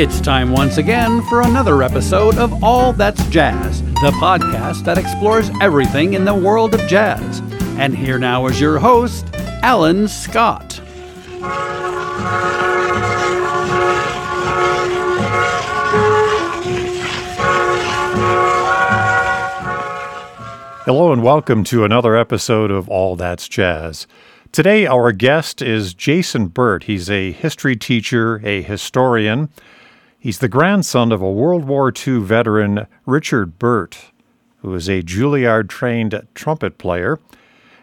It's time once again for another episode of All That's Jazz, the podcast that explores everything in the world of jazz. And here now is your host, Alan Scott. Hello and welcome to another episode of All That's Jazz. Today, our guest is Jason Burt. He's a history teacher, a historian. He's the grandson of a World War II veteran, Richard Burt, who is a Juilliard trained trumpet player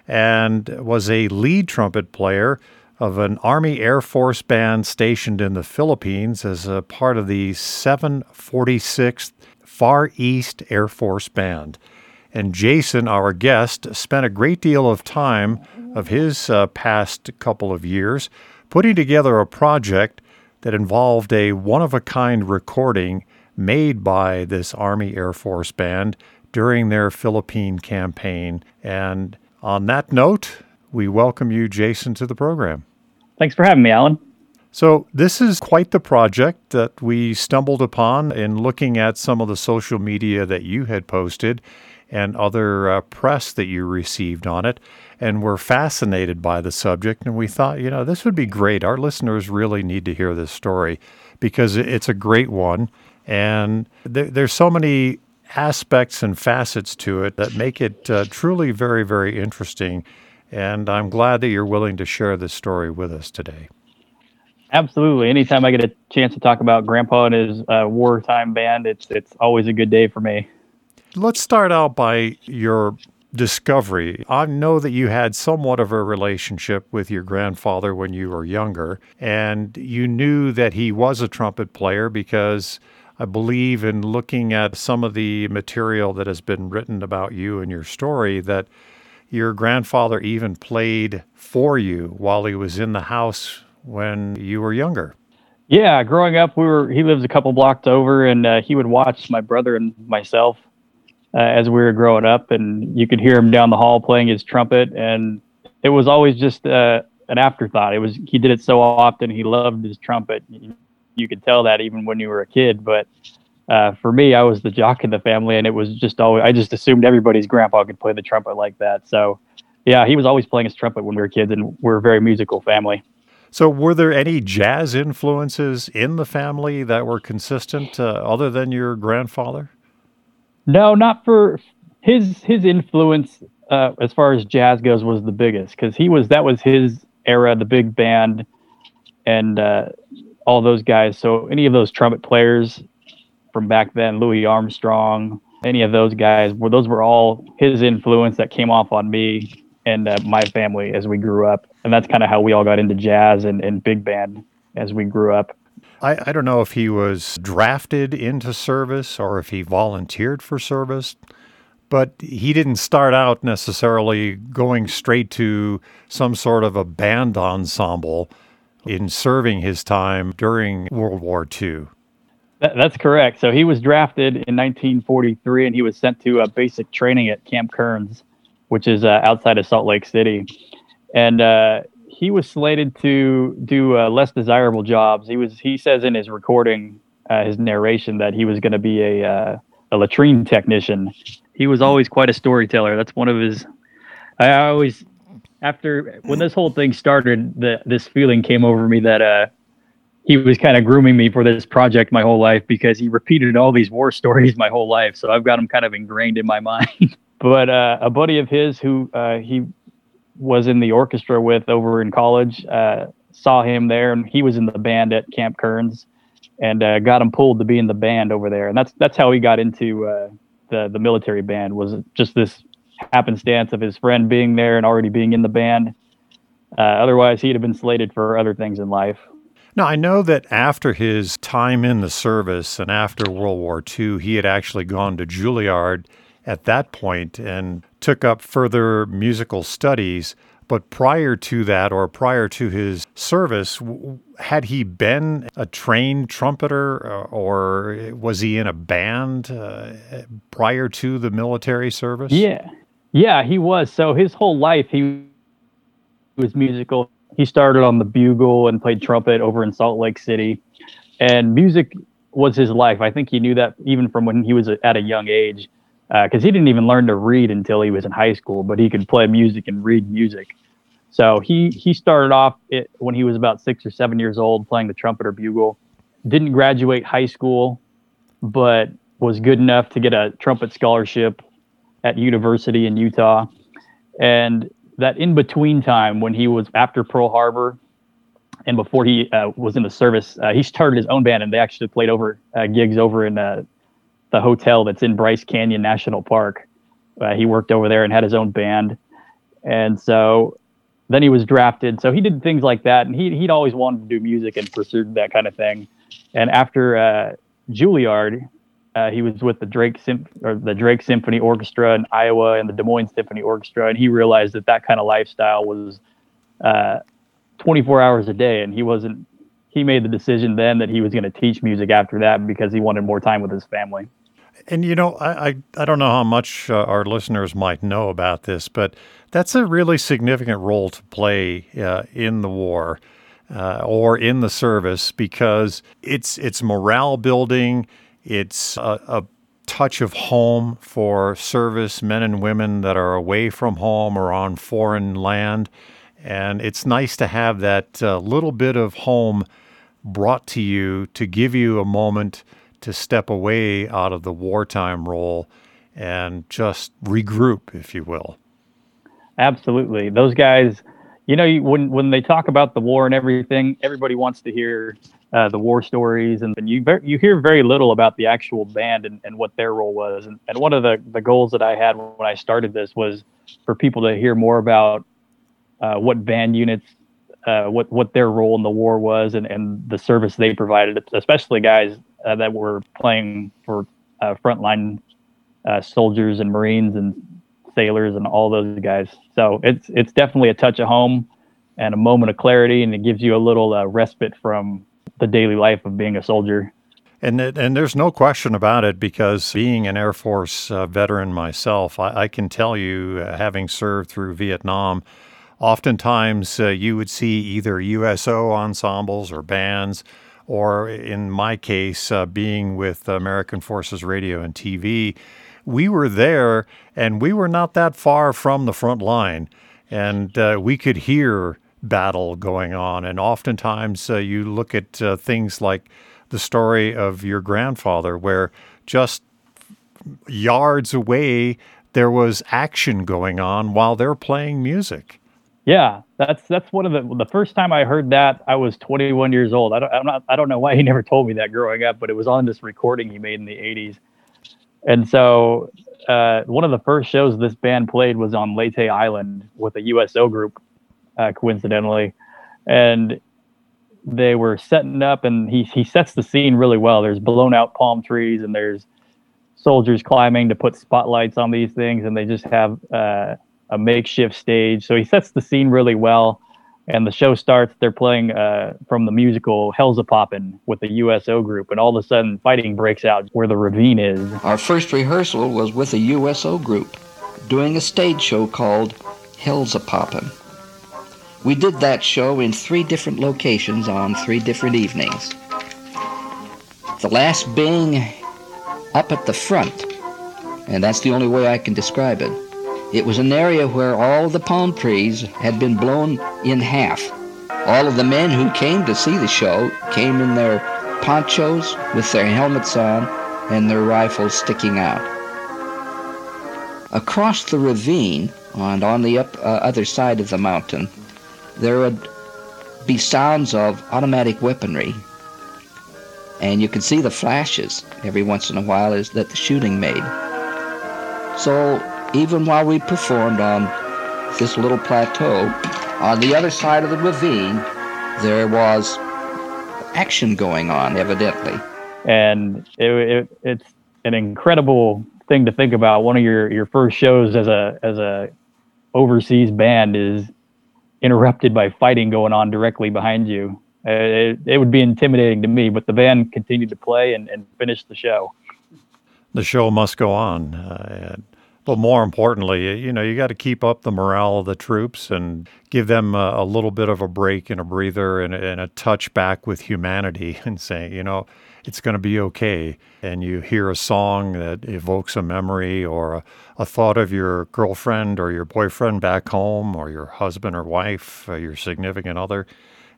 and was a lead trumpet player of an Army Air Force band stationed in the Philippines as a part of the 746th Far East Air Force Band. And Jason, our guest, spent a great deal of time of his uh, past couple of years putting together a project that involved a one of a kind recording made by this Army Air Force band during their Philippine campaign. And on that note, we welcome you, Jason, to the program. Thanks for having me, Alan. So, this is quite the project that we stumbled upon in looking at some of the social media that you had posted and other uh, press that you received on it. And we're fascinated by the subject. And we thought, you know, this would be great. Our listeners really need to hear this story because it's a great one. And there, there's so many aspects and facets to it that make it uh, truly very, very interesting. And I'm glad that you're willing to share this story with us today. Absolutely. Anytime I get a chance to talk about Grandpa and his uh, wartime band, it's it's always a good day for me. Let's start out by your discovery. I know that you had somewhat of a relationship with your grandfather when you were younger, and you knew that he was a trumpet player because I believe in looking at some of the material that has been written about you and your story that your grandfather even played for you while he was in the house when you were younger. Yeah, growing up, we were he lives a couple blocks over, and uh, he would watch my brother and myself uh, as we were growing up, and you could hear him down the hall playing his trumpet, and it was always just uh, an afterthought. It was he did it so often. He loved his trumpet. You, could tell that even when you were a kid. But uh, for me, I was the jock in the family, and it was just always I just assumed everybody's grandpa could play the trumpet like that. So yeah, he was always playing his trumpet when we were kids, and we're a very musical family. So, were there any jazz influences in the family that were consistent, uh, other than your grandfather? No, not for his his influence uh, as far as jazz goes was the biggest because he was that was his era, the big band, and uh, all those guys. So any of those trumpet players from back then, Louis Armstrong, any of those guys, well, those were all his influence that came off on me and uh, my family as we grew up, and that's kind of how we all got into jazz and, and big band as we grew up. I, I don't know if he was drafted into service or if he volunteered for service, but he didn't start out necessarily going straight to some sort of a band ensemble in serving his time during World War II. That, that's correct. So he was drafted in 1943 and he was sent to a basic training at Camp Kearns, which is uh, outside of Salt Lake City. And uh, he was slated to do uh, less desirable jobs. He was he says in his recording, uh, his narration that he was going to be a uh, a latrine technician. He was always quite a storyteller. That's one of his. I always after when this whole thing started, the this feeling came over me that uh he was kind of grooming me for this project my whole life because he repeated all these war stories my whole life. So I've got them kind of ingrained in my mind. but uh, a buddy of his who uh, he was in the orchestra with over in college. Uh, saw him there, and he was in the band at Camp Kearns, and uh, got him pulled to be in the band over there. And that's that's how he got into uh, the the military band. Was just this happenstance of his friend being there and already being in the band. Uh, otherwise, he'd have been slated for other things in life. Now, I know that after his time in the service and after World War II, he had actually gone to Juilliard at that point and took up further musical studies. But prior to that, or prior to his service, had he been a trained trumpeter uh, or was he in a band uh, prior to the military service? Yeah. Yeah, he was. So his whole life, he was musical. He started on the bugle and played trumpet over in Salt Lake City. and music was his life. I think he knew that even from when he was at a young age, because uh, he didn't even learn to read until he was in high school, but he could play music and read music. So he he started off it, when he was about six or seven years old playing the trumpet or bugle. Didn't graduate high school, but was good enough to get a trumpet scholarship at university in Utah. And that in between time when he was after Pearl Harbor and before he uh, was in the service, uh, he started his own band, and they actually played over uh, gigs over in uh, the hotel that's in Bryce Canyon National Park. Uh, he worked over there and had his own band, and so then he was drafted. So he did things like that, and he he'd always wanted to do music and pursued that kind of thing. And after uh, Juilliard, he was with the Drake Symp- or the Drake Symphony Orchestra in Iowa and the Des Moines Symphony Orchestra, and he realized that that kind of lifestyle was 24 hours a day and he wasn't he made the decision then that he was going to teach music after that because he wanted more time with his family and you know i i, I don't know how much uh, our listeners might know about this but that's a really significant role to play uh, in the war uh, or in the service because it's it's morale building it's a, a touch of home for service men and women that are away from home or on foreign land. And it's nice to have that uh, little bit of home brought to you to give you a moment to step away out of the wartime role and just regroup, if you will. Absolutely. Those guys, you know, when, when they talk about the war and everything, everybody wants to hear uh, the war stories, and, and you you hear very little about the actual band and, and what their role was. And, and one of the, the goals that I had when I started this was for people to hear more about uh, what band units, uh, what what their role in the war was, and, and the service they provided, especially guys uh, that were playing for uh, frontline uh, soldiers and Marines and sailors and all those guys. So it's it's definitely a touch of home and a moment of clarity, and it gives you a little uh, respite from the daily life of being a soldier. And and there's no question about it because being an Air Force uh, veteran myself, I, I, can tell you, uh, having served through Vietnam, Oftentimes, uh, you would see either USO ensembles or bands, or in my case, uh, being with American Forces Radio and TV, we were there and we were not that far from the front line. And uh, we could hear battle going on. And oftentimes, uh, you look at uh, things like the story of your grandfather, where just yards away, there was action going on while they're playing music. Yeah, that's that's one of the the first time I heard that I was 21 years old. I don't I'm not I don't know why he never told me that growing up, but it was on this recording he made in the 80s. And so uh, one of the first shows this band played was on Leyte Island with a USO group, uh, coincidentally, and they were setting up, and he he sets the scene really well. There's blown out palm trees, and there's soldiers climbing to put spotlights on these things, and they just have uh, a makeshift stage. So he sets the scene really well. And the show starts. They're playing uh, from the musical Hellzapoppin' with the USO group, and all of a sudden, fighting breaks out where the ravine is. Our first rehearsal was with a USO group doing a stage show called Hellzapoppin'. We did that show in three different locations on three different evenings. The last being up at the front, and that's the only way I can describe it. It was an area where all the palm trees had been blown in half. All of the men who came to see the show came in their ponchos with their helmets on and their rifles sticking out. Across the ravine and on the up, uh, other side of the mountain, there would be sounds of automatic weaponry. And you could see the flashes every once in a while as that the shooting made. So even while we performed on this little plateau, on the other side of the ravine, there was action going on, evidently. And it, it, it's an incredible thing to think about. One of your, your first shows as a as a overseas band is interrupted by fighting going on directly behind you. It, it would be intimidating to me, but the band continued to play and, and finish the show. The show must go on. Uh, But more importantly, you know, you got to keep up the morale of the troops and give them a, a little bit of a break and a breather and, and a touch back with humanity and say, you know, it's going to be okay. And you hear a song that evokes a memory or a, a, thought of your girlfriend or your boyfriend back home or your husband or wife, or your significant other.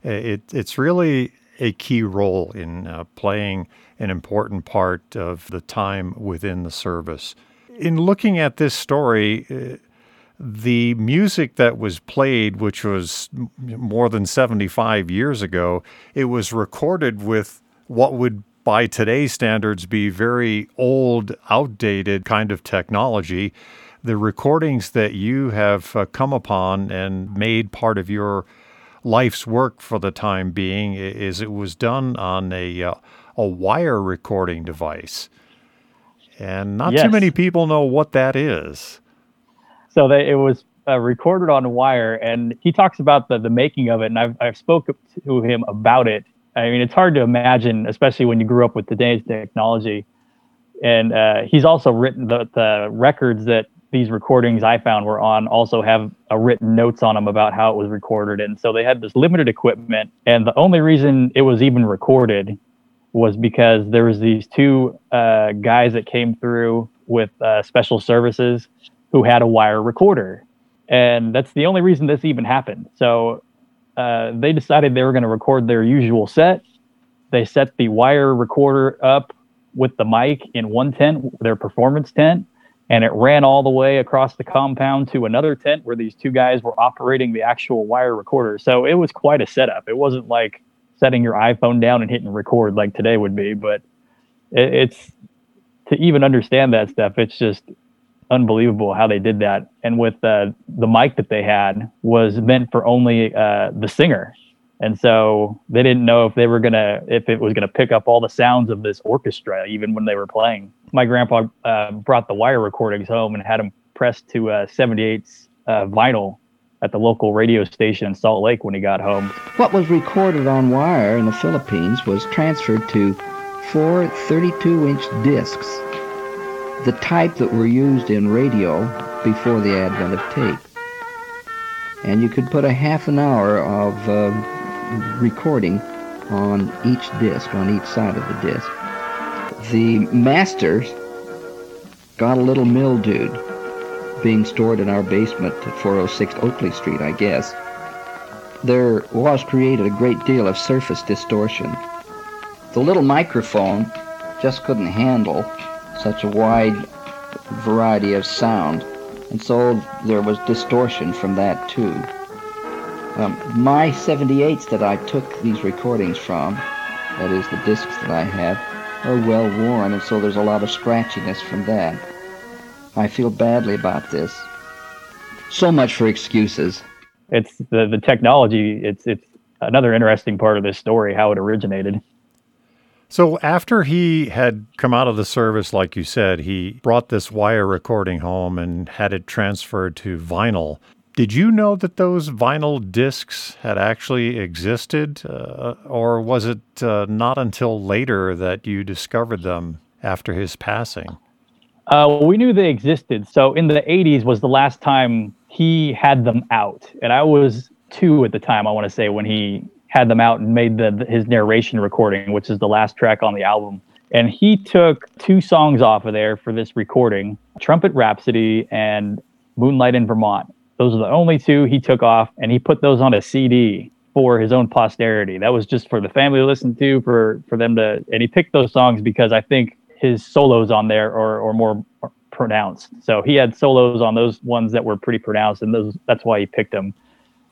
It, it's really a key role in uh, playing an important part of the time within the service in looking at this story, uh, the music that was played, which was more than 75 years ago, it was recorded with what would, by today's standards, be very old, outdated kind of technology. The recordings that you have uh, come upon and made part of your life's work for the time being is it was done on a, uh, a wire recording device and not yes. too many people know what that is. So they, it was uh, recorded on wire, and he talks about the the making of it, and I've I've spoken to him about it. I mean, it's hard to imagine, especially when you grew up with today's technology. And uh, he's also written the the records that these recordings I found were on also have a written notes on them about how it was recorded. And so they had this limited equipment. And the only reason it was even recorded was because there was these two uh, guys that came through with uh, special services who had a wire recorder, and that's the only reason this even happened. So uh, they decided they were going to record their usual set. They set the wire recorder up with the mic in one tent, their performance tent, and it ran all the way across the compound to another tent where these two guys were operating the actual wire recorder. So it was quite a setup. It wasn't like setting your iPhone down and hitting record like today would be. But it, it's to even understand that stuff, it's just unbelievable how they did that. And with uh, the mic that they had was meant for only uh, the singer. And so they didn't know if they were gonna, if it was gonna pick up all the sounds of this orchestra, even when they were playing. My grandpa uh, brought the wire recordings home and had them pressed to uh, 78's uh, vinyl at the local radio station in Salt Lake when he got home. What was recorded on wire in the Philippines was transferred to four 32-inch discs, the type that were used in radio before the advent of tape. And you could put a half an hour of uh, recording on each disc, on each side of the disc. The masters got a little mildewed being stored in our basement at 406 Oakley Street, I guess, there was created a great deal of surface distortion. The little microphone just couldn't handle such a wide variety of sound, and so there was distortion from that too. Um, my 78s that I took these recordings from, that is the discs that I have, are well worn, and so there's a lot of scratchiness from that. I feel badly about this. So much for excuses. It's the, the technology, it's it's another interesting part of this story, how it originated. So after he had come out of the service, like you said, he brought this wire recording home and had it transferred to vinyl. Did you know that those vinyl discs had actually existed, uh, or was it uh, not until later that you discovered them after his passing? Uh, we knew they existed. So in the 80s was the last time he had them out. And I was two at the time, I want to say, when he had them out and made the, his narration recording, which is the last track on the album. And he took two songs off of there for this recording Trumpet Rhapsody and Moonlight in Vermont. Those are the only two he took off, and he put those on a CD for his own posterity. That was just for the family to listen to, for for them to. And he picked those songs because I think his solos on there or or more pronounced. So he had solos on those ones that were pretty pronounced, and those that's why he picked them.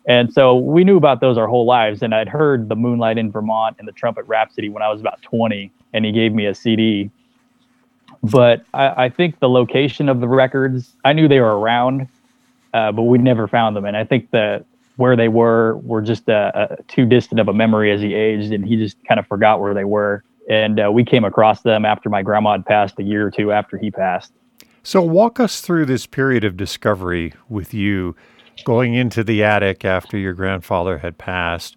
And so we knew about those our whole lives. And I'd heard the Moonlight in Vermont and the Trumpet Rhapsody when I was about 20, and he gave me a CD. But I, I think the location of the records, I knew they were around, uh, but we never found them. And I think that where they were were just uh, too distant of a memory as he aged, and he just kind of forgot where they were and uh, we came across them after my grandma had passed a year or two after he passed. So, walk us through this period of discovery with you going into the attic after your grandfather had passed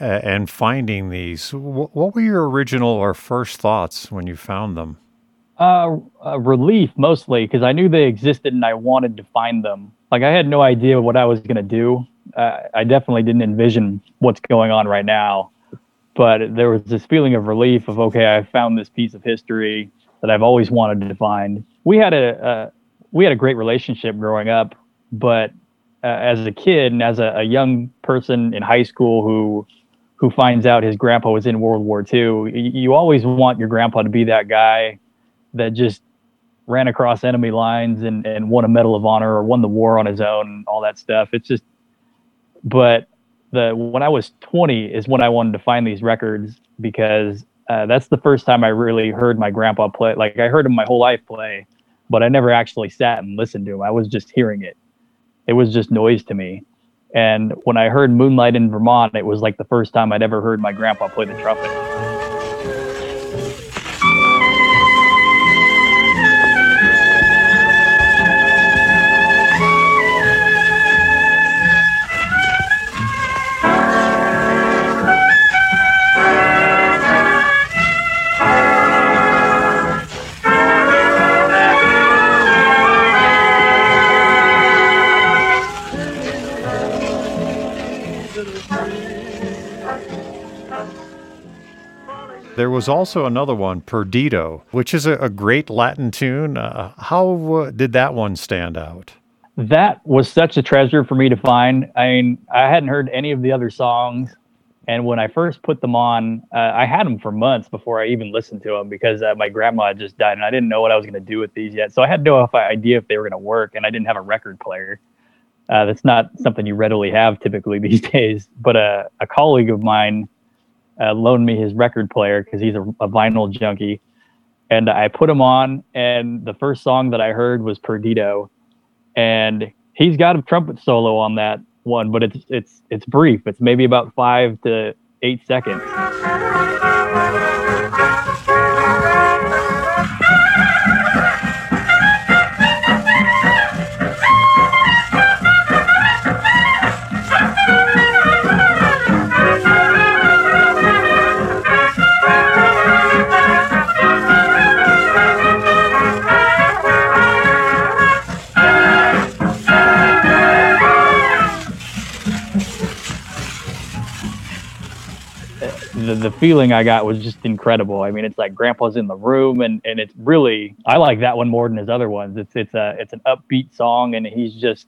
uh, and finding these. W- what were your original or first thoughts when you found them? Uh, uh relief mostly because I knew they existed and I wanted to find them. Like I had no idea what I was gonna do. Uh, I definitely didn't envision what's going on right now, but there was this feeling of relief of okay, I found this piece of history that I've always wanted to find. We had a, a we had a great relationship growing up, but uh, as a kid and as a, a, young person in high school who who finds out his grandpa was in World War II, you, you always want your grandpa to be that guy that just ran across enemy lines and, and won a Medal of Honor or won the war on his own and all that stuff. It's just, but the when I was 20 is when I wanted to find these records because uh, that's the first time I really heard my grandpa play. Like I heard him my whole life play, but I never actually sat and listened to him. I was just hearing it it was just noise to me. And when I heard Moonlight in Vermont, it was like the first time I'd ever heard my grandpa play the trumpet. There was also another one, Perdido, which is a, a great Latin tune. Uh, how uh, did that one stand out? That was such a treasure for me to find. I mean, I hadn't heard any of the other songs. And when I first put them on, uh, I had them for months before I even listened to them because uh, my grandma had just died and I didn't know what I was going to do with these yet. So I had no idea if they were going to work and I didn't have a record player. Uh, that's not something you readily have typically these days. But a, a colleague of mine uh, loaned me his record player because he's a, a, vinyl junkie. And I put him on, and the first song that I heard was Perdido, and he's got a trumpet solo on that one, but it's it's it's brief. It's maybe about five to eight seconds. Feeling I got was just incredible. I mean, it's like Grandpa's in the room, and and it's really I like that one more than his other ones. It's it's a it's an upbeat song, and he's just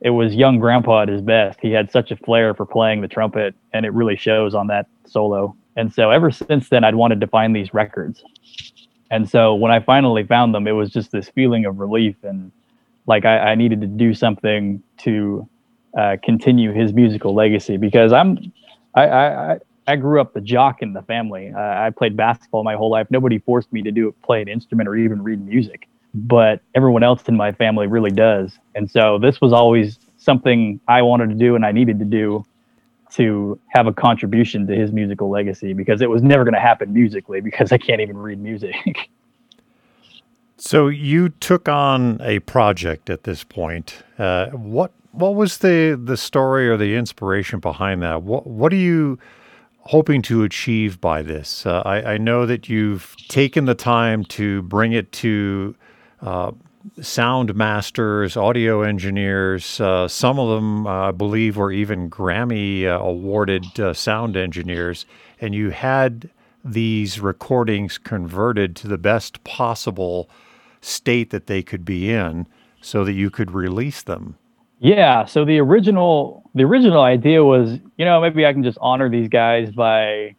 it was young Grandpa at his best. He had such a flair for playing the trumpet, and it really shows on that solo. And so ever since then, I'd wanted to find these records. And so when I finally found them, it was just this feeling of relief and like I, I needed to do something to uh, continue his musical legacy because I'm I, I, I grew up the jock in the family. Uh, I played basketball my whole life. Nobody forced me to do it, play an instrument or even read music, but everyone else in my family really does. And so this was always something I wanted to do and I needed to do to have a contribution to his musical legacy because it was never going to happen musically because I can't even read music. so you took on a project at this point. Uh, what what was the the story or the inspiration behind that? What what do you hoping to achieve by this? Uh, I, I, know that you've taken the time to bring it to uh, sound masters, audio engineers. Uh, some of them, uh, I believe, were even Grammy uh, awarded uh, sound engineers. And you had these recordings converted to the best possible state that they could be in so that you could release them. Yeah. So the original the original idea was, you know, maybe I can just honor these guys by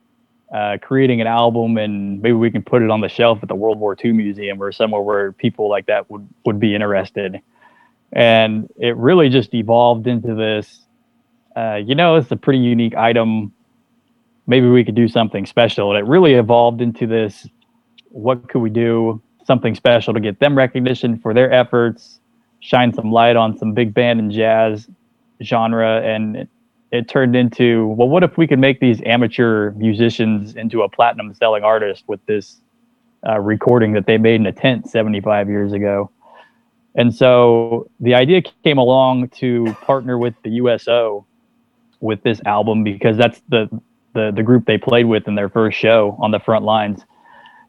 uh, creating an album and maybe we can put it on the shelf at the World War II Museum or somewhere where people like that would would be interested. And it really just evolved into this. Uh, you know, it's a pretty unique item. Maybe we could do something special. And it really evolved into this. What could we do? Something special to get them recognition for their efforts shine some light on some big band and jazz genre and it, it, turned into well what if we could make these amateur musicians into a platinum selling artist with this uh, recording that they made in a tent 75 years ago? And so the idea came along to partner with the uso with this album because that's the the, the group they played with in their first show on the front lines.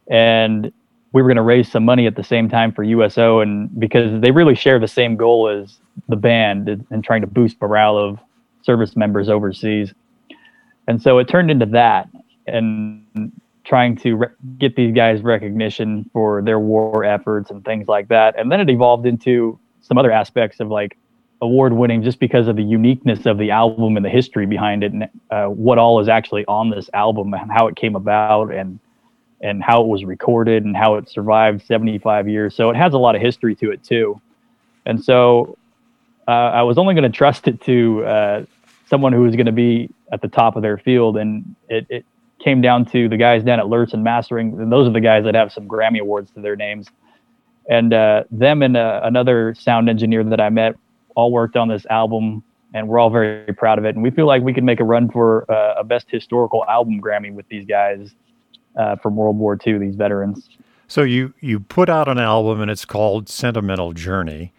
And we were going to raise some money at the same time for USO, and because they really share the same goal as the band and trying to boost morale of service members overseas. And so it turned into that, and trying to re- get these guys recognition for their war efforts and things like that. And then it evolved into some other aspects of like award winning just because of the uniqueness of the album and the history behind it and uh, what all is actually on this album and how it came about and and how it was recorded and how it survived 75 years. So it has a lot of history to it too. And so uh, I was only going to trust it to uh, someone who was going to be at the top of their field, and it, it came down to the guys down at Lurssen Mastering, and those are the guys that have some Grammy awards to their names. And uh, them and uh, another sound engineer that I met all worked on this album, and we're all very proud of it. And we feel like we could make a run for uh, a best historical album Grammy with these guys uh, from World War II. These veterans. So you you put out an album, and it's called Sentimental Journey.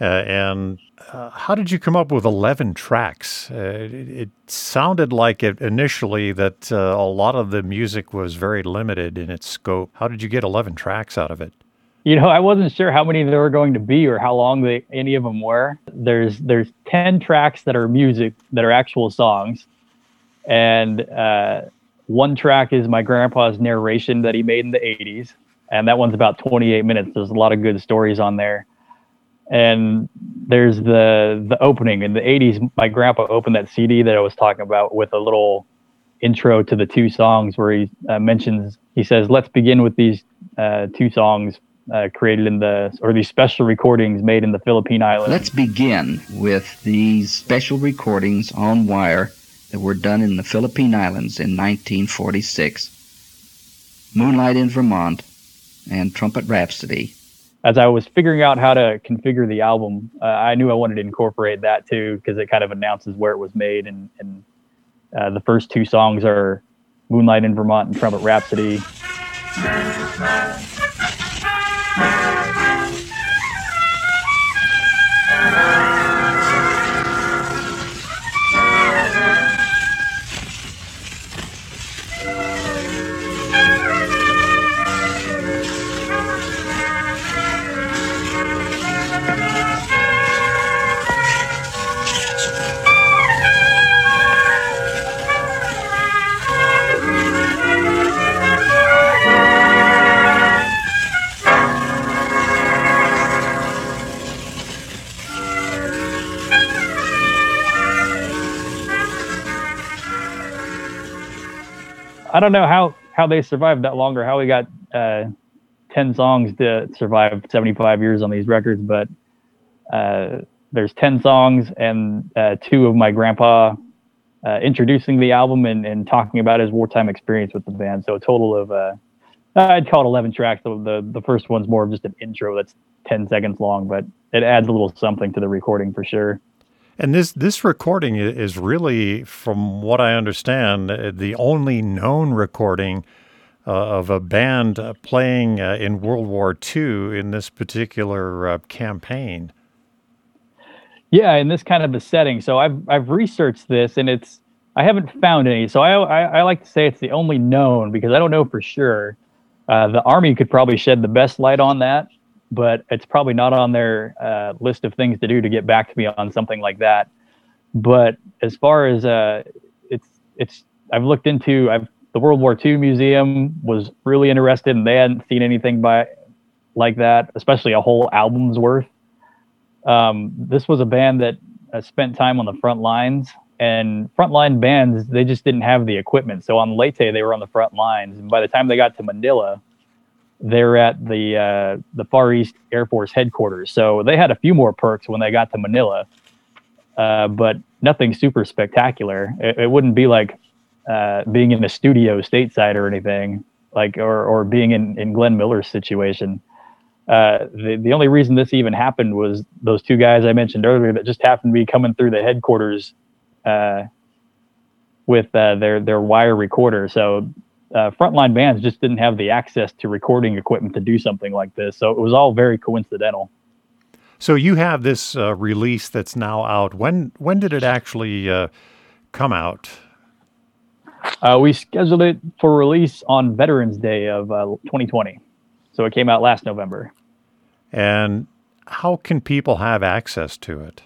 Uh, and uh, how did you come up with 11 tracks? Uh, it, it, sounded like it initially that uh, a lot of the music was very limited in its scope. How did you get 11 tracks out of it? You know, I wasn't sure how many there were going to be or how long they, any of them were. There's there's 10 tracks that are music that are actual songs, and uh, one track is my grandpa's narration that he made in the 80s, and that one's about 28 minutes. There's a lot of good stories on there. And there's the the opening. In the 80s my grandpa opened that cd that i was talking about with a little intro to the two songs where he uh, mentions he says let's begin with these uh, two songs uh, created in the or these special recordings made in the philippine islands. Let's begin with these special recordings on wire that were done in the philippine islands in 1946 moonlight in vermont and trumpet rhapsody as I was figuring out how to configure the album, uh, I knew I wanted to incorporate that too because it kind of announces where it was made. And, and uh, the first two songs are Moonlight in Vermont and Trumpet Rhapsody. I don't know how how they survived that long or how we got uh, ten songs to survive seventy five years on these records, but uh, there's ten songs and uh, two of my grandpa uh, introducing the album and, and talking about his wartime experience with the band. So a total of uh, I'd call it eleven tracks. The, the the first one's more of just an intro that's ten seconds long, but it adds a little something to the recording for sure. And this this recording is really, from what I understand, uh, the only known recording uh, of a band uh, playing uh, in World War II in this particular uh, campaign. Yeah, in this kind of a setting. So I've I've researched this, and it's I haven't found any. So I I, I like to say it's the only known because I don't know for sure. Uh, the army could probably shed the best light on that but it's probably not on their uh, list of things to do to get back to me on something like that. But as far as uh, it's it's I've looked into I've the World War II Museum was really interested and they hadn't seen anything by like that, especially a whole album's worth. Um, this was a band that uh, spent time on the front lines and frontline bands they just didn't have the equipment. So on Leyte they were on the front lines, and by the time they got to Manila, they're at the uh, the Far East Air Force headquarters. So they had a few more perks when they got to Manila, uh, but nothing super spectacular. It, it wouldn't be like uh, being in a studio stateside or anything, like or or being in in Glenn Miller's situation. Uh, the the only reason this even happened was those two guys I mentioned earlier that just happened to be coming through the headquarters uh, with uh, their their wire recorder. So uh, frontline bands just didn't have the access to recording equipment to do something like this. So it was all very coincidental. So you have this uh, release that's now out. When when did it actually uh, come out? Uh, we scheduled it for release on Veterans Day of 2020. Uh, So it came out last November. And how can people have access to it?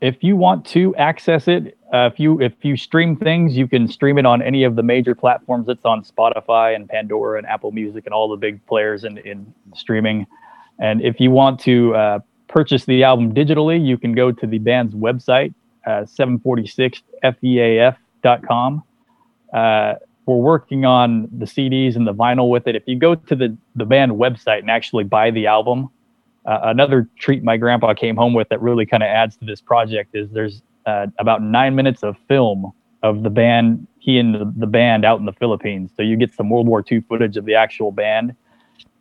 If you want to access it, uh, if you if you stream things, you can stream it on any of the major platforms. It's on Spotify and Pandora and Apple Music and all the big players in, in streaming. And if you want to uh, purchase the album digitally, you can go to the band's website, uh, 746feaf.com. Uh, we're working on the CDs and the vinyl with it. If you go to the, the band website and actually buy the album, uh, another treat my grandpa came home with that really kind of adds to this project is there's uh, about nine minutes of film of the band, he and the, the, band out in the Philippines. So you get some World War II footage of the actual band.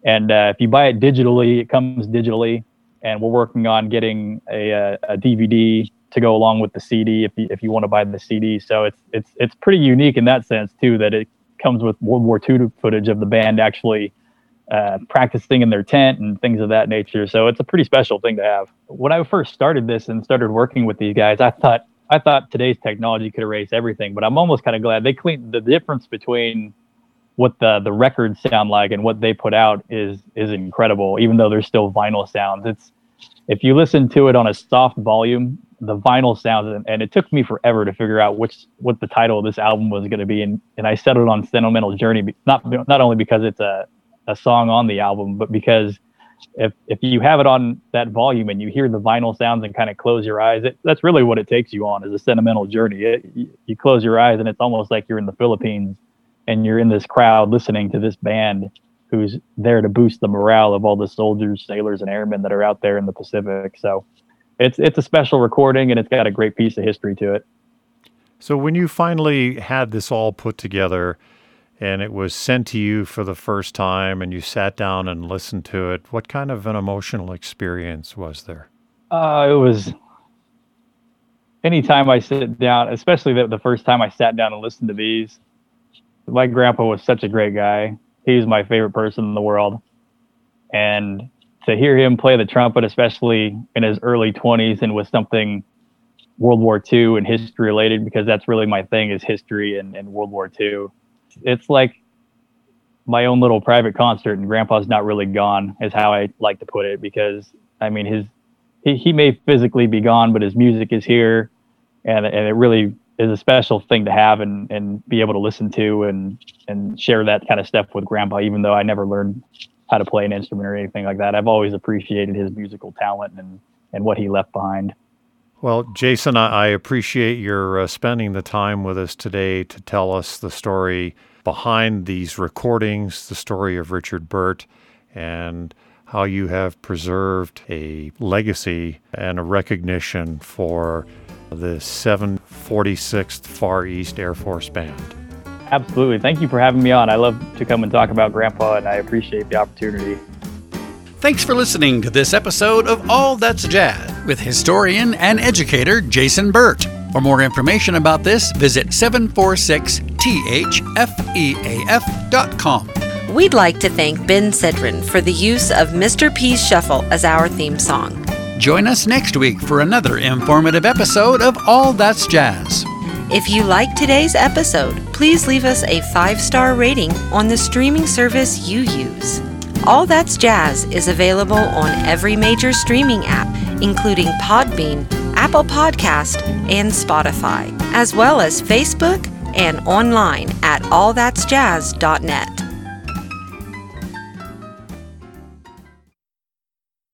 And uh, if you buy it digitally, it comes digitally. And we're working on getting a, a, a DVD to go along with the CD if you, if you want to buy the CD. So it's it's it's pretty unique in that sense too that it comes with World War II footage of the band actually uh, practicing in their tent and things of that nature. So it's a pretty special thing to have. When I first started this and started working with these guys, I thought I thought today's technology could erase everything, but I'm almost kind of glad they cleaned the difference between what the the records sound like and what they put out is is incredible. Even though there's still vinyl sounds, it's if you listen to it on a soft volume, the vinyl sounds, and, and it took me forever to figure out which what the title of this album was going to be, and and I settled on "Sentimental Journey," not not only because it's a a song on the album, but because if if you have it on that volume and you hear the vinyl sounds and kind of close your eyes, it, that's really what it takes you on is a sentimental journey. It, you, you close your eyes and it's almost like you're in the Philippines and you're in this crowd listening to this band who's there to boost the morale of all the soldiers, sailors, and airmen that are out there in the Pacific. So it's it's a special recording and it's got a great piece of history to it. So when you finally had this all put together and it was sent to you for the first time and you sat down and listened to it, what kind of an emotional experience was there? Uh, it was anytime I sit down, especially the, the first time I sat down and listened to these, my grandpa was such a great guy. He was my favorite person in the world. And to hear him play the trumpet, especially in his early 20s and with something World War II and history related, because that's really my thing is history and, and World War II. It's like my own little private concert, and Grandpa's not really gone, is how I like to put it, because I mean, his he, he may physically be gone, but his music is here, and and it really is a special thing to have and and be able to listen to and and share that kind of stuff with grandpa even though i never learned how to play an instrument or anything like that. I've always appreciated his musical talent and and what he left behind well jason i, appreciate your uh, spending the time with us today to tell us the story behind these recordings the story of richard burt and how you have preserved a legacy and a recognition for the 746th Far East Air Force Band. Absolutely. Thank you for having me on. I love to come and talk about Grandpa, and I appreciate the opportunity. Thanks for listening to this episode of All That's Jazz with historian and educator Jason Burt. For more information about this, visit 746thfeaf.com. We'd like to thank Ben Cedron for the use of Mr. P's Shuffle as our theme song. Join us next week for another informative episode of All That's Jazz. If you like today's episode, please leave us a five star rating on the streaming service you use. All That's Jazz is available on every major streaming app, including Podbean, Apple Podcast, and Spotify, as well as Facebook and online at allthat'sjazz.net.